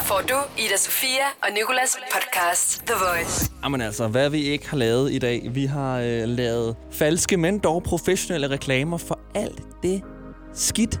Her får du Ida Sofia og Nikolas podcast The Voice. Jamen altså, hvad vi ikke har lavet i dag. Vi har øh, lavet falske, men dog professionelle reklamer for alt det skidt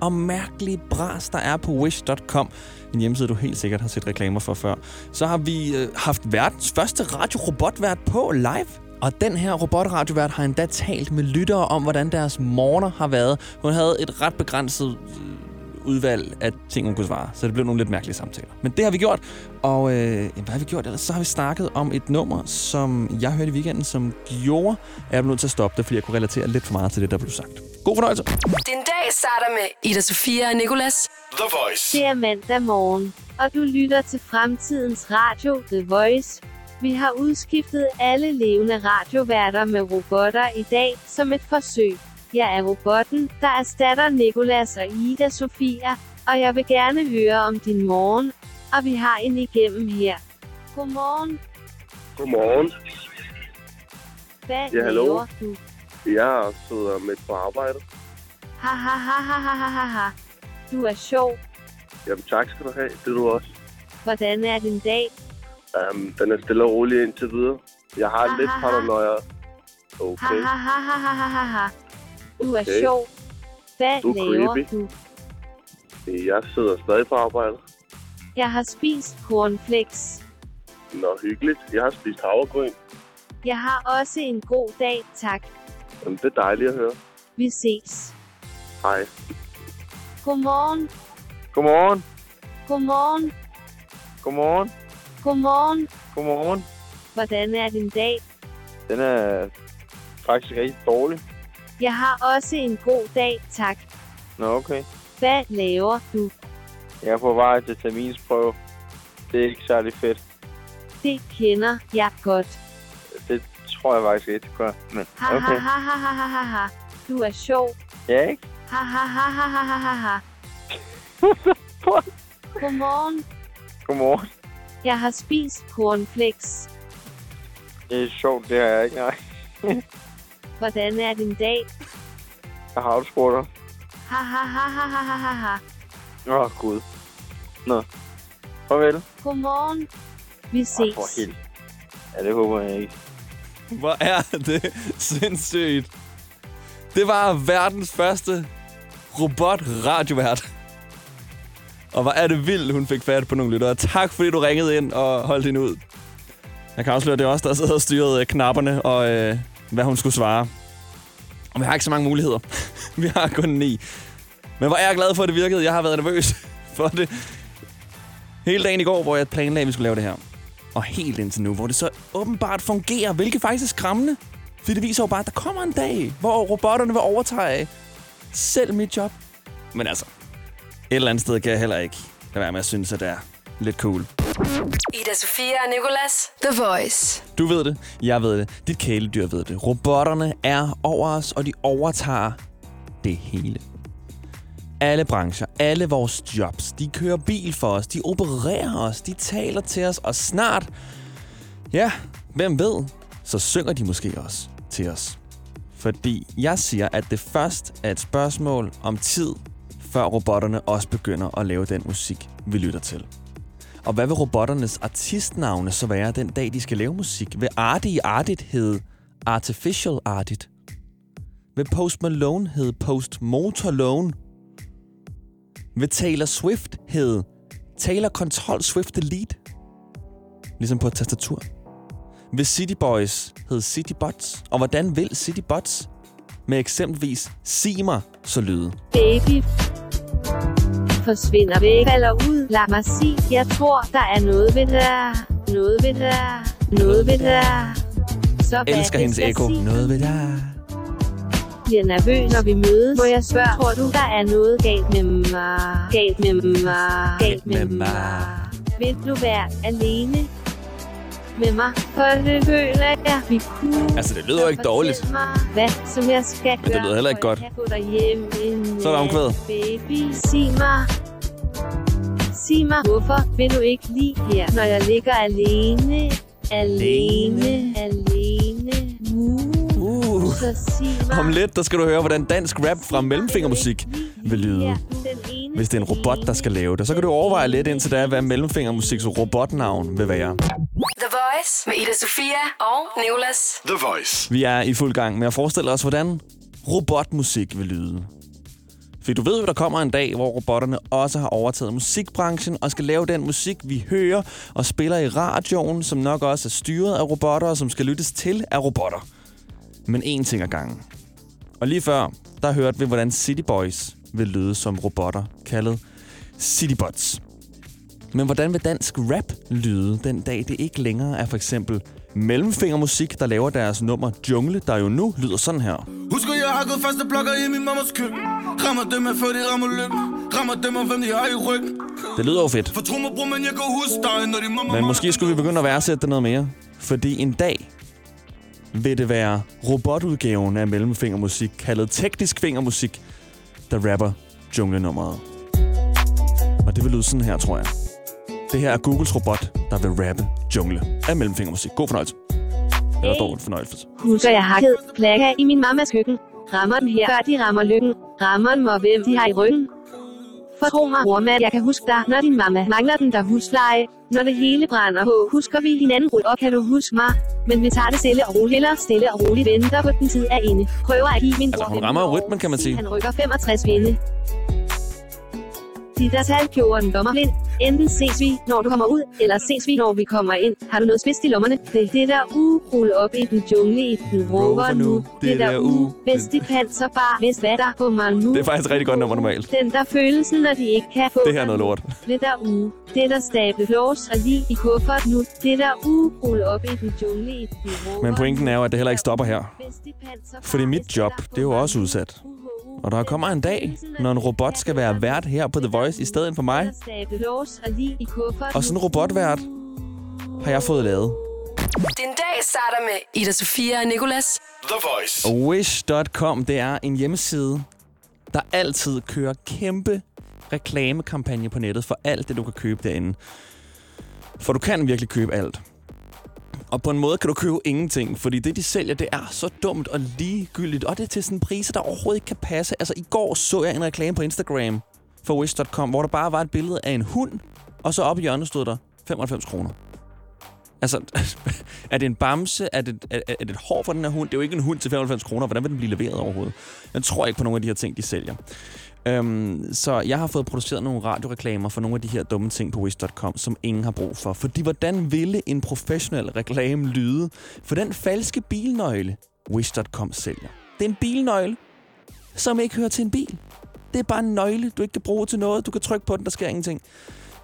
og mærkelige bras, der er på wish.com. En hjemmeside, du helt sikkert har set reklamer for før. Så har vi øh, haft verdens første radiorobotvært på live. Og den her robotradiovært har endda talt med lyttere om, hvordan deres morgener har været. Hun havde et ret begrænset øh, udvalg af ting, hun kunne svare. Så det blev nogle lidt mærkelige samtaler. Men det har vi gjort. Og øh, hvad har vi gjort ellers? Så har vi snakket om et nummer, som jeg hørte i weekenden, som gjorde, at jeg blev nødt til at stoppe det, fordi jeg kunne relatere lidt for meget til det, der blev sagt. God fornøjelse. Din dag starter med Ida Sofia og Nikolas. The Voice. Det er mandag morgen, og du lytter til fremtidens radio, The Voice. Vi har udskiftet alle levende radioværter med robotter i dag som et forsøg. Jeg er robotten, der erstatter Nikolas og Ida Sofia, og jeg vil gerne høre om din morgen, og vi har en igennem her. Godmorgen. Godmorgen. Hvad Ja, hallo? laver du? Jeg sidder midt på arbejde. Ha ha ha ha ha ha ha ha. Du er sjov. Jamen tak skal du have. Det er du også. Hvordan er din dag? Um, den er stille og rolig indtil videre. Jeg har Ha, lidt paranoia. Okay. ha ha ha ha ha ha ha. Du er Okay. sjov. Hvad Du er laver creepy. du? Jeg sidder stadig på arbejde. Jeg har spist cornflakes. Nå, hyggeligt. Jeg har spist havregryn. Jeg har også en god dag, tak. Jamen, det er dejligt at høre. Vi ses. Hej. Godmorgen. Godmorgen. Godmorgen. Godmorgen. Godmorgen. Godmorgen. Hvordan er din dag? Den er faktisk rigtig dårlig. Jeg har også en god dag, tak. Nå, okay. Hvad laver du? Jeg er på vej til terminsprøve. Det er ikke særlig fedt. Det kender jeg godt. Det tror jeg faktisk ikke, det gør. Men Ha ha ha ha ha ha ha ha. Du er sjov. Ja, ikke? Ha ha ha ha ha ha ha ha. Godmorgen. Godmorgen. Jeg har spist cornflakes. Det er sjovt, det har jeg ikke. Nej. Hvordan er din dag? Jeg har spurgt dig. Ha ha ha ha ha ha ha ha. Åh, oh, Gud. Nå. Farvel. Godmorgen. Vi ses. for helt. Ja, det håber jeg ikke. Hvor er det sindssygt. Det var verdens første robot-radiovært. Og hvor er det vildt, hun fik fat på nogle lyttere. Tak fordi du ringede ind og holdt hende ud. Jeg kan afsløre, at det er os, der sidder og styret øh, knapperne og øh, hvad hun skulle svare. Og vi har ikke så mange muligheder. vi har kun ni. Men hvor er jeg glad for, at det virkede. Jeg har været nervøs for det. Hele dagen i går, hvor jeg planlagde, at vi skulle lave det her. Og helt indtil nu, hvor det så åbenbart fungerer, hvilket faktisk er skræmmende. Fordi det viser jo bare, at der kommer en dag, hvor robotterne vil overtage selv mit job. Men altså, et eller andet sted kan jeg heller ikke lade være med at synes, at det er lidt cool. Ida Sofia og Nikolas. The Voice. Du ved det, jeg ved det, dit kæledyr ved det. Robotterne er over os, og de overtager det hele. Alle brancher, alle vores jobs, de kører bil for os, de opererer os, de taler til os, og snart, ja, hvem ved, så synger de måske også til os. Fordi jeg siger, at det først er et spørgsmål om tid, før robotterne også begynder at lave den musik, vi lytter til. Og hvad vil robotternes artistnavne så være den dag, de skal lave musik? Vil Artie Artit hedde Artificial Artit? Vil Post Malone hedde Post Motorlone? Vil Taylor Swift hedde Taylor Control Swift Delete? Ligesom på et tastatur. Vil City Boys hedde City Bots? Og hvordan vil City Bots med eksempelvis Simer så lyde? Baby. Forsvinder væk, falder ud. Lad mig sige, jeg tror, der er noget ved der. Noget ved der. Noget ved der. Så Elsker hendes ekko. Noget ved dig. bliver nervøs, når vi mødes. Må jeg spørge, tror du, der er noget galt med mig? Galt med mig? Galt med mig? Vil du være alene med mig? For det føler jeg, vi kunne. Altså, det lyder jo ikke dårligt. Mig, Hvad som jeg skal det gøre, lyder heller ikke godt. Så er der omkvædet. Baby, sig mig. Sig mig, hvorfor vil du ikke lige her, når jeg ligger alene? Alene, alene. Uh. Uh. Så sig mig. Om lidt, der skal du høre, hvordan dansk rap fra mellemfingermusik vil lyde. Hvis det er en robot, der skal lave det. Så kan du overveje lidt indtil da, hvad mellemfingermusiks robotnavn vil være. The Voice med Ida Sofia og Nicolas. The Voice. Vi er i fuld gang med at forestille os, hvordan robotmusik vil lyde. For du ved jo, der kommer en dag, hvor robotterne også har overtaget musikbranchen og skal lave den musik, vi hører og spiller i radioen, som nok også er styret af robotter og som skal lyttes til af robotter. Men én ting ad gangen. Og lige før, der hørte vi, hvordan City Boys vil lyde som robotter, kaldet Citybots. Men hvordan vil dansk rap lyde den dag, det ikke længere er for eksempel Mellemfingermusik, der laver deres nummer Jungle, der jo nu lyder sådan her. Husker jeg har gået faste blokker i min mammas køkken Rammer dem af før de rammer lykken Rammer dem af hvem de har i ryggen Det lyder jo fedt. For tro mig bror, men jeg kan huske dig Når de mamma Men måske skulle vi begynde at værdsætte det noget mere. Fordi en dag vil det være robotudgaven af mellemfingermusik, kaldet teknisk fingermusik, der rapper junglenummeret. Og det vil lyde sådan her, tror jeg. Det her er Googles robot, der vil rappe jungle af mellemfingermusik. God fornøjelse. Eller dårlig fornøjelse. Husker jeg hakket plakker i min mammas køkken. Rammer den her, før de rammer lykken. Rammer den mig, hvem de har i ryggen. For tro mig, bror, mand, jeg kan huske dig, når din mamma mangler den der husleje. Når det hele brænder på, husker vi hinanden rul, og kan du huske mig? Men vi tager det stille og roligt, eller stille og roligt venter på den tid er inde. Prøver at give min Altså, bror hun rammer rytmen, kan man sige. Han rykker 65 vinde. De der tal gjorde den dommer blind. Enten ses vi, når du kommer ud, eller ses vi, når vi kommer ind. Har du noget spidst i lommerne? Det er det der u, rulle op i den jungle i den rover nu. Det der u, bedst i panser bare, hvis hvad der på mig nu. Det er faktisk rigtig godt nummer normalt. Den der følelsen, når de ikke kan få Det her er noget lort. Det der u, det der stable flås og lige i kuffert nu. Det der u, rulle op i den jungle i den rover Men pointen er jo, at det heller ikke stopper her. Fordi mit hvis job, det er jo også udsat. Og der kommer en dag, når en robot skal være vært her på The Voice i stedet for mig. Og sådan en robotvært har jeg fået lavet. Din dag starter med Ida Sofia og Nicolas. The Voice. Wish.com, det er en hjemmeside, der altid kører kæmpe reklamekampagne på nettet for alt det, du kan købe derinde. For du kan virkelig købe alt. Og på en måde kan du købe ingenting, fordi det, de sælger, det er så dumt og ligegyldigt. Og det er til sådan priser, der overhovedet ikke kan passe. Altså, i går så jeg en reklame på Instagram for Wish.com, hvor der bare var et billede af en hund, og så oppe i hjørnet stod der 95 kroner. Altså, er det en bamse? Er det, er, er det et hår for den her hund? Det er jo ikke en hund til 95 kroner. Hvordan vil den blive leveret overhovedet? Jeg tror ikke på nogen af de her ting, de sælger. Øhm, så jeg har fået produceret nogle radioreklamer for nogle af de her dumme ting på Wish.com, som ingen har brug for. Fordi hvordan ville en professionel reklame lyde for den falske bilnøgle, Wish.com sælger? Det er en bilnøgle, som ikke hører til en bil. Det er bare en nøgle, du ikke kan bruge til noget. Du kan trykke på den, der sker ingenting.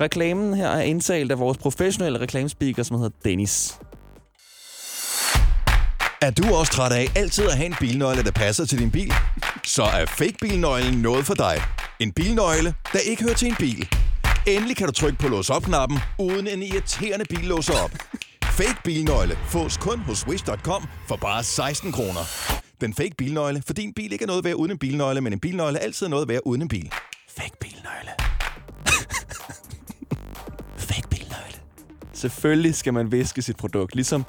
Reklamen her er indtalt af vores professionelle reklamespeaker, som hedder Dennis. Er du også træt af altid at have en bilnøgle, der passer til din bil? Så er fake bilnøglen noget for dig. En bilnøgle, der ikke hører til en bil. Endelig kan du trykke på lås op-knappen, uden en irriterende bil låser op. Fake bilnøgle fås kun hos Wish.com for bare 16 kroner. Den fake bilnøgle, for din bil ikke er noget værd uden en bilnøgle, men en bilnøgle er altid noget værd uden en bil. Fake bilnøgle. Fake bilnøgle. Selvfølgelig skal man væske sit produkt, ligesom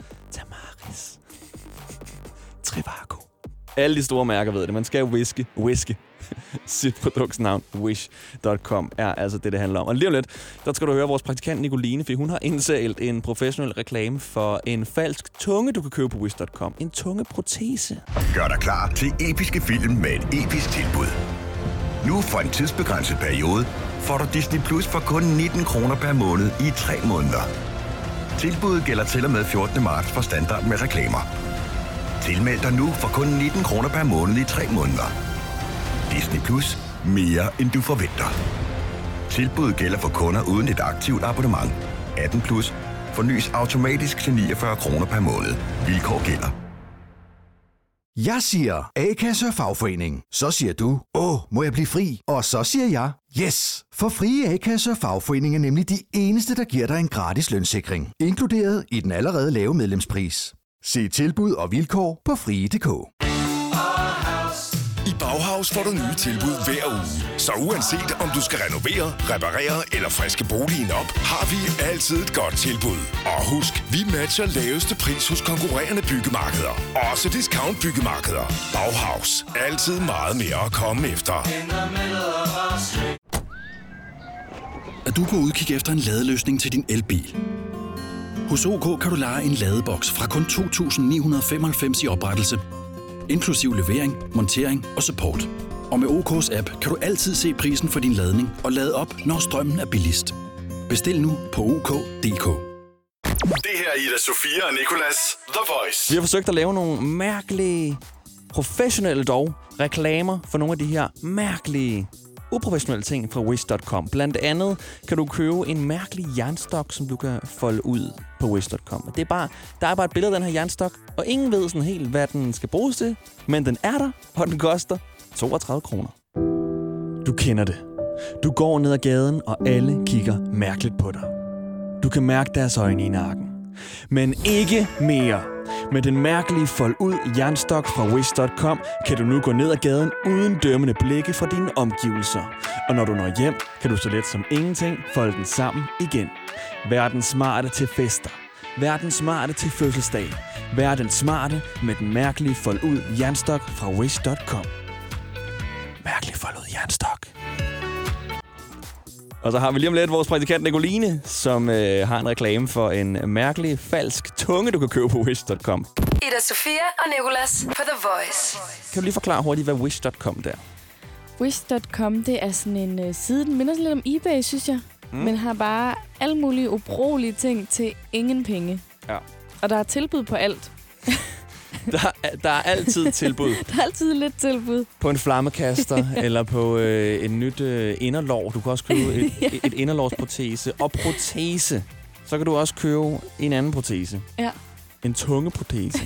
Alle de store mærker ved det. Man skal whiske, whiske sit produktsnavn. Wish.com er altså det, det handler om. Og lige om lidt, der skal du høre vores praktikant Nicoline, for hun har indsat en professionel reklame for en falsk tunge, du kan købe på Wish.com. En tungeprotese. Gør dig klar til episke film med et episk tilbud. Nu for en tidsbegrænset periode får du Disney Plus for kun 19 kroner per måned i 3 måneder. Tilbuddet gælder til og med 14. marts for standard med reklamer. Tilmeld dig nu for kun 19 kroner per måned i 3 måneder. Disney Plus. Mere end du forventer. Tilbuddet gælder for kunder uden et aktivt abonnement. 18 plus. Fornyes automatisk til 49 kroner per måned. Vilkår gælder. Jeg siger A-kasse og fagforening. Så siger du, åh, må jeg blive fri? Og så siger jeg, yes! For frie A-kasse og fagforening er nemlig de eneste, der giver dig en gratis lønssikring. Inkluderet i den allerede lave medlemspris. Se tilbud og vilkår på frie.dk. I Bauhaus får du nye tilbud hver uge. Så uanset om du skal renovere, reparere eller friske boligen op, har vi altid et godt tilbud. Og husk, vi matcher laveste pris hos konkurrerende byggemarkeder. Også discount byggemarkeder. Bauhaus. Altid meget mere at komme efter. du på udkig efter en ladeløsning til din elbil. Hos OK kan du lege en ladeboks fra kun 2.995 i oprettelse, inklusiv levering, montering og support. Og med OK's app kan du altid se prisen for din ladning og lade op, når strømmen er billigst. Bestil nu på OK.dk. Det her er Ida Sofia og Nicolas The Voice. Vi har forsøgt at lave nogle mærkelige, professionelle dog, reklamer for nogle af de her mærkelige, uprofessionelle ting fra Wish.com. Blandt andet kan du købe en mærkelig jernstok, som du kan folde ud på Wish.com. Det er bare, der er bare et billede af den her jernstok, og ingen ved sådan helt, hvad den skal bruges til. Men den er der, og den koster 32 kroner. Du kender det. Du går ned ad gaden, og alle kigger mærkeligt på dig. Du kan mærke deres øjne i nakken. Men ikke mere. Med den mærkelige fold ud jernstok fra Wish.com kan du nu gå ned ad gaden uden dømmende blikke fra dine omgivelser. Og når du når hjem, kan du så let som ingenting folde den sammen igen. Vær den smarte til fester. Vær den smarte til fødselsdag. Vær den smarte med den mærkelige fold ud jernstok fra Wish.com. Mærkelig fold ud jernstok. Og så har vi lige om lidt vores praktikant Nicoline, som øh, har en reklame for en mærkelig, falsk tunge, du kan købe på Wish.com. Ida Sofia og Nicolas på The Voice. Kan du lige forklare hurtigt, hvad Wish.com der? Wish.com, det er sådan en uh, side, den minder lidt om eBay, synes jeg. Mm. Men har bare alle mulige ubrugelige ting til ingen penge. Ja. Og der er tilbud på alt. Der, er- der er altid tilbud Der er altid lidt tilbud. på en flammekaster, eller på øh, en nyt øh, inderlov. Du kan også købe et, et, inderlovsprotese. Og protese. Så kan du også købe en anden protese. Ja. En tungeprotese.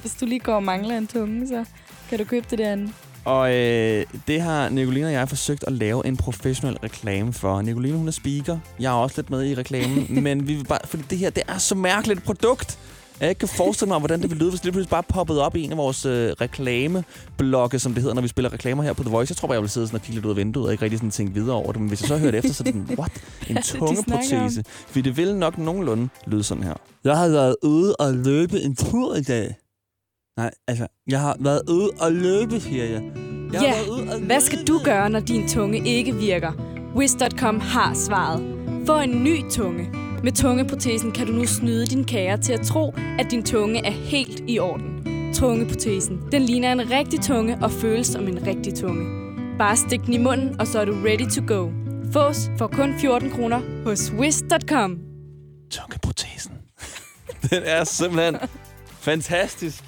Hvis du lige går og mangler en tunge, så kan du købe det derinde. Og øh, det har Nicoline og jeg forsøgt at lave en professionel reklame for. Nicoline, hun er speaker. Jeg er også lidt med i reklamen. men vi vil bare, fordi det her, det er så mærkeligt et produkt. Jeg ikke kan forestille mig, hvordan det vil lyde, hvis det lige pludselig bare poppede op i en af vores øh, reklameblokke, som det hedder, når vi spiller reklamer her på The Voice. Jeg tror bare, jeg vil sidde sådan og kigge lidt ud af vinduet og ikke rigtig sådan tænke videre over det. Men hvis jeg så hørte efter, så er det sådan, what? En snakker tungeprotese. Fordi det vil nok nogenlunde lyde sådan her. Jeg har været ude og løbe en tur i dag. Nej, altså, jeg har været ude og løbe, siger jeg. Jeg har Ja, og hvad skal du gøre, når din tunge ikke virker? Wish.com har svaret. Få en ny tunge. Med tungeprotesen kan du nu snyde din kære til at tro, at din tunge er helt i orden. Tungeprotesen. Den ligner en rigtig tunge og føles som en rigtig tunge. Bare stik den i munden, og så er du ready to go. Fås for kun 14 kroner hos Wish.com. Tungeprotesen. Den er simpelthen fantastisk.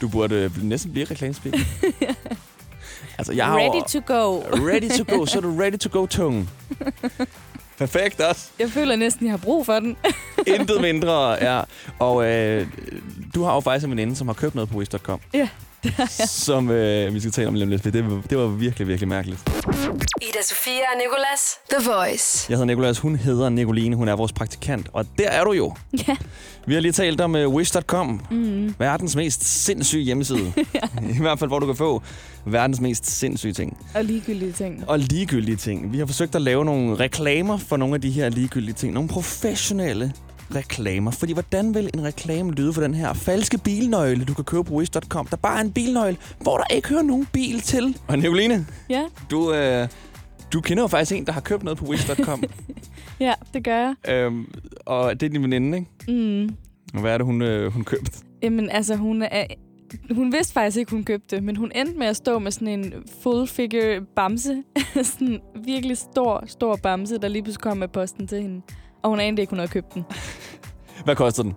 Du burde næsten blive reklamespeaker. altså, jeg har Ready to go. Ready to go. Så er du ready to go tunge. Perfekt også. Jeg føler næsten, jeg har brug for den. Intet mindre, ja. Og øh, du har jo faktisk en veninde, som har købt noget på Wish.com. Ja, Som øh, vi skal tale om lige om lidt, det, var- det var virkelig, virkelig mærkeligt. Ida Sofia og Nicolas. The Voice. Jeg hedder Nikolas, hun hedder Nicoline, hun er vores praktikant. Og der er du jo. Ja. Vi har lige talt om uh, Wish.com. Mm. Verdens mest sindssyge hjemmeside. I hvert fald, hvor du kan få verdens mest sindssyge ting. Og ligegyldige ting. Og ligegyldige ting. Vi har forsøgt at lave nogle reklamer for nogle af de her ligegyldige ting. Nogle professionelle reklamer. Fordi hvordan vil en reklame lyde for den her falske bilnøgle, du kan købe på Wish.com? Der bare er en bilnøgle, hvor der ikke hører nogen bil til. Og Nicoline, Ja, du, øh, du kender jo faktisk en, der har købt noget på Wish.com. ja, det gør jeg. øhm, og det er din veninde, ikke? Mm. Og hvad er det, hun, øh, hun købte? Jamen, altså, hun er... Hun vidste faktisk ikke, hun købte det, men hun endte med at stå med sådan en full figure bamse. sådan en virkelig stor, stor bamse, der lige pludselig kom med posten til hende. Og hun anede ikke, hun havde købt den. Hvad koster den?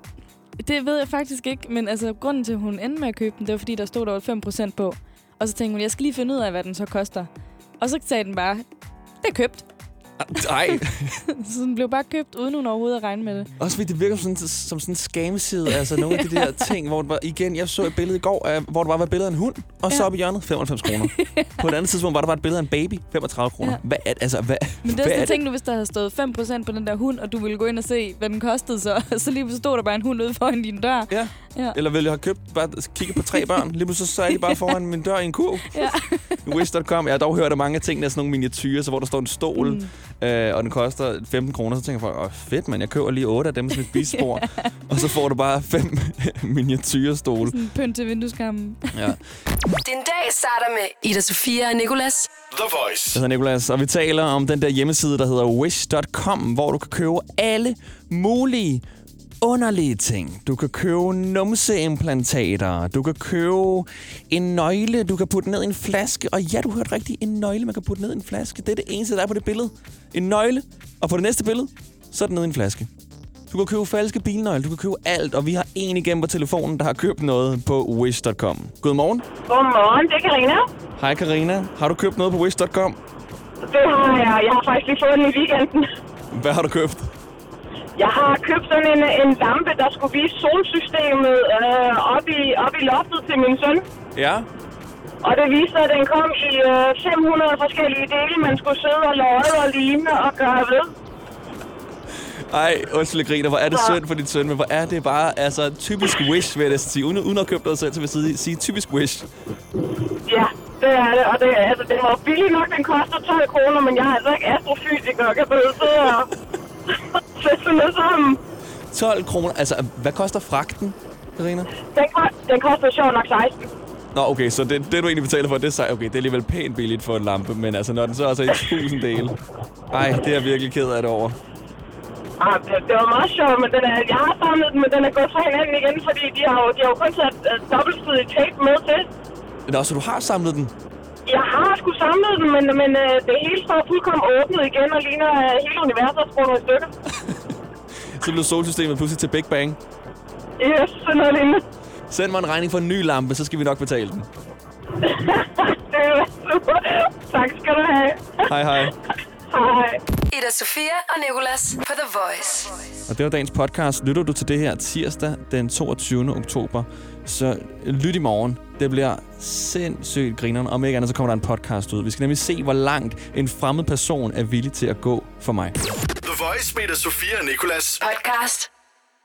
Det ved jeg faktisk ikke, men altså, grunden til, at hun endte med at købe den, det var, fordi der stod der var 5% på. Og så tænkte hun, jeg skal lige finde ud af, hvad den så koster. Og så sagde den bare, det er købt. Nej. så den blev bare købt, uden hun overhovedet at regne med det. Også fordi det virker som sådan, som sådan en scam-side. Altså nogle af de der ting, hvor det var, igen, jeg så et billede i går, af, hvor der bare var et billede af en hund, og så Ja. oppe i hjørnet 95 kroner. På et andet tidspunkt var der bare et billede af en baby, 35 kroner. Ja. Hvad er, altså, hvad, Men det er sådan, tænk nu, hvis der havde stået 5% på den der hund, og du ville gå ind og se, hvad den kostede så. Så lige stod der bare en hund ude foran din dør. Ja. Ja. Eller ville jeg have købt, bare kigget på tre børn, lige pludselig så er de bare foran min dør i en kurv. Ja. Wish.com. Jeg har dog hørt, at mange af tingene er sådan nogle miniatyrer, så hvor der står en stol, Mm. Øh, og den koster 15 kroner, så tænker folk, åh fedt, men jeg køber lige 8 af dem som et spisebord, og så får du bare fem miniatyrstole. Sådan pynt til vindueskammen. Ja. Din dag starter med Ida Sofia og Nicolas. The Voice. Jeg hedder Nicolas, og vi taler om den der hjemmeside, der hedder wish.com, hvor du kan købe alle mulige underlige ting. Du kan købe numseimplantater, du kan købe en nøgle, du kan putte ned i en flaske. Og ja, du hørte rigtigt, en nøgle, man kan putte ned i en flaske. Det er det eneste, der er på det billede. En nøgle, og på det næste billede, så er den ned i en flaske. Du kan købe falske bilnøgler, du kan købe alt, og vi har en igennem på telefonen, der har købt noget på wish.com. Godmorgen. Godmorgen, det er Karina. Hej Karina. Har du købt noget på wish.com? Det har jeg. Jeg har faktisk lige fået den i weekenden. Hvad har du købt? Jeg har købt sådan en, en lampe, der skulle vise solsystemet øh, op, i, op i loftet til min søn. Ja. Og det viste at den kom i øh, 500 forskellige dele, man skulle sidde og løje og ligne og gøre ved. Ej, undskyld, jeg griner. Hvor er det synd for dit søn, men hvor er det bare altså, typisk Wish, vil jeg sige. Uden, uden at købe noget selv, så vil jeg sige, typisk Wish. Ja, det er det. Og det, altså, den var billig nok, den koster 12 kroner, men jeg er altså ikke astrofysiker og kan sidde og noget sammen. 12 kroner. Altså, hvad koster fragten, Karina? Den, den koster sjovt nok 16. Nå, okay, så det, det du egentlig betaler for, det er, sej- okay, det er alligevel pænt billigt for en lampe, men altså, når den så også er i tusind dele. Ej, det er jeg virkelig ked af det over. Ah, det, det var meget sjovt, men den er, jeg har samlet den, men den er gået fra hinanden igen, fordi de har jo, de har jo kun sat uh, dobbeltsidig tape med til. Nå, så du har samlet den? Jeg har sgu samlet den, men, men uh, det hele står fuldkommen åbnet igen og ligner uh, hele universet er sprunget i stykker. Så blev solsystemet pludselig til Big Bang. Yes, sådan noget lignende. Send mig en regning for en ny lampe, så skal vi nok betale den. Det er super. Tak skal du have. Hej, hej. Hej. Ida Sofia og Nicolas på The Voice. Og det var dagens podcast. Lytter du til det her tirsdag den 22. oktober, så lyt i morgen. Det bliver sindssygt grineren. Om ikke andet, så kommer der en podcast ud. Vi skal nemlig se, hvor langt en fremmed person er villig til at gå for mig. Voice med Sofia og Nicolas. Podcast